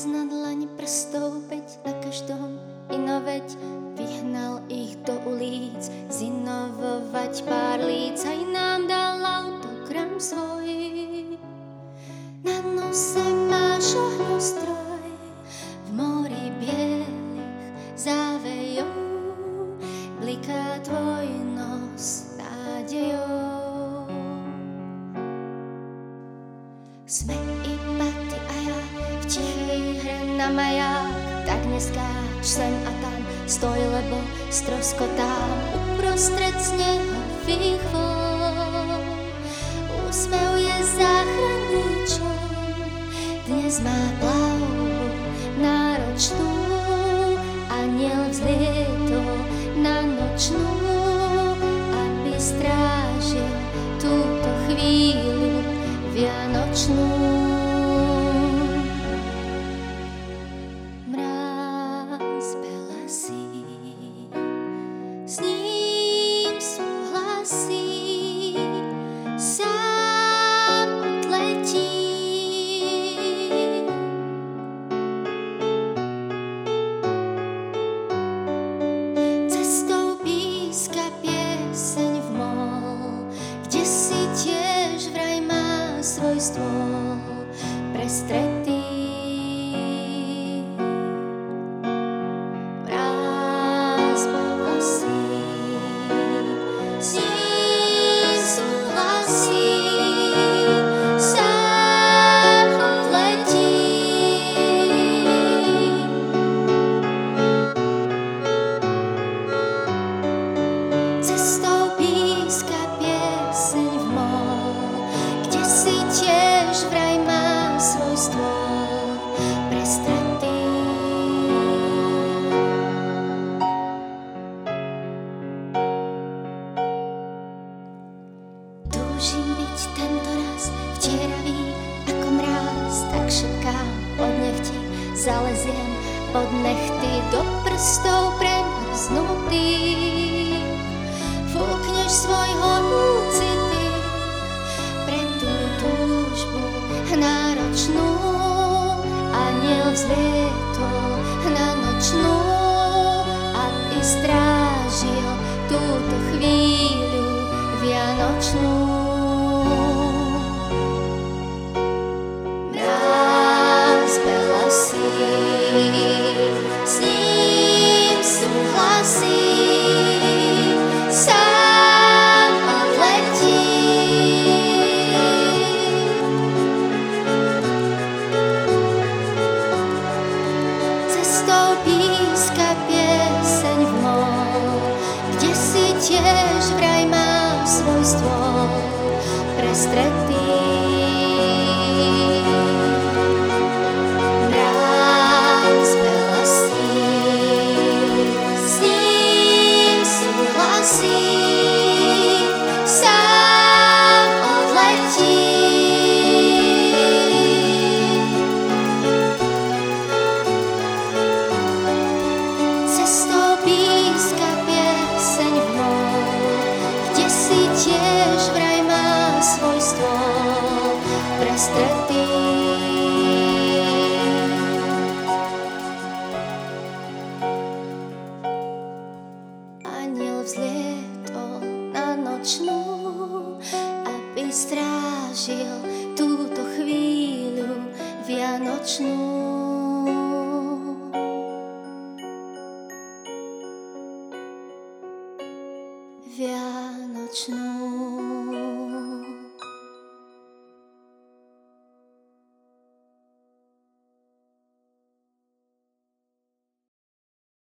Raz na dlani prstov päť na každom inoveď Vyhnal ich do ulic, zinovovať pár líc Aj nám dal autogram svoj. Na nose máš ohňostroj V mori bielých závejov. Bliká tvoj nos nádejou. Sme iba ty a ja v hre na maják Tak neskáč sem a tam, stoj, lebo stroskotám Uprostred snehových vôľ Úsmev je záchranníčom Dnes má plavbu náročnú. Aniel vzlietol má svoj stôl Túžim byť tento raz vtieravý ako mráz, tak šepkám od nechti, zaleziem pod nechty do prstov premrznutý. Fúkneš svoj horúci dých pre tú túžbu náročnú. Aniel vzlietol na nočnú, aby strážil túto chvíľu vianočnú. Cestou píska pieseň v mol, kde si tiež vraj má svoj stôl. Mráz nočnú, aby strážil túto chvíľu vianočnú.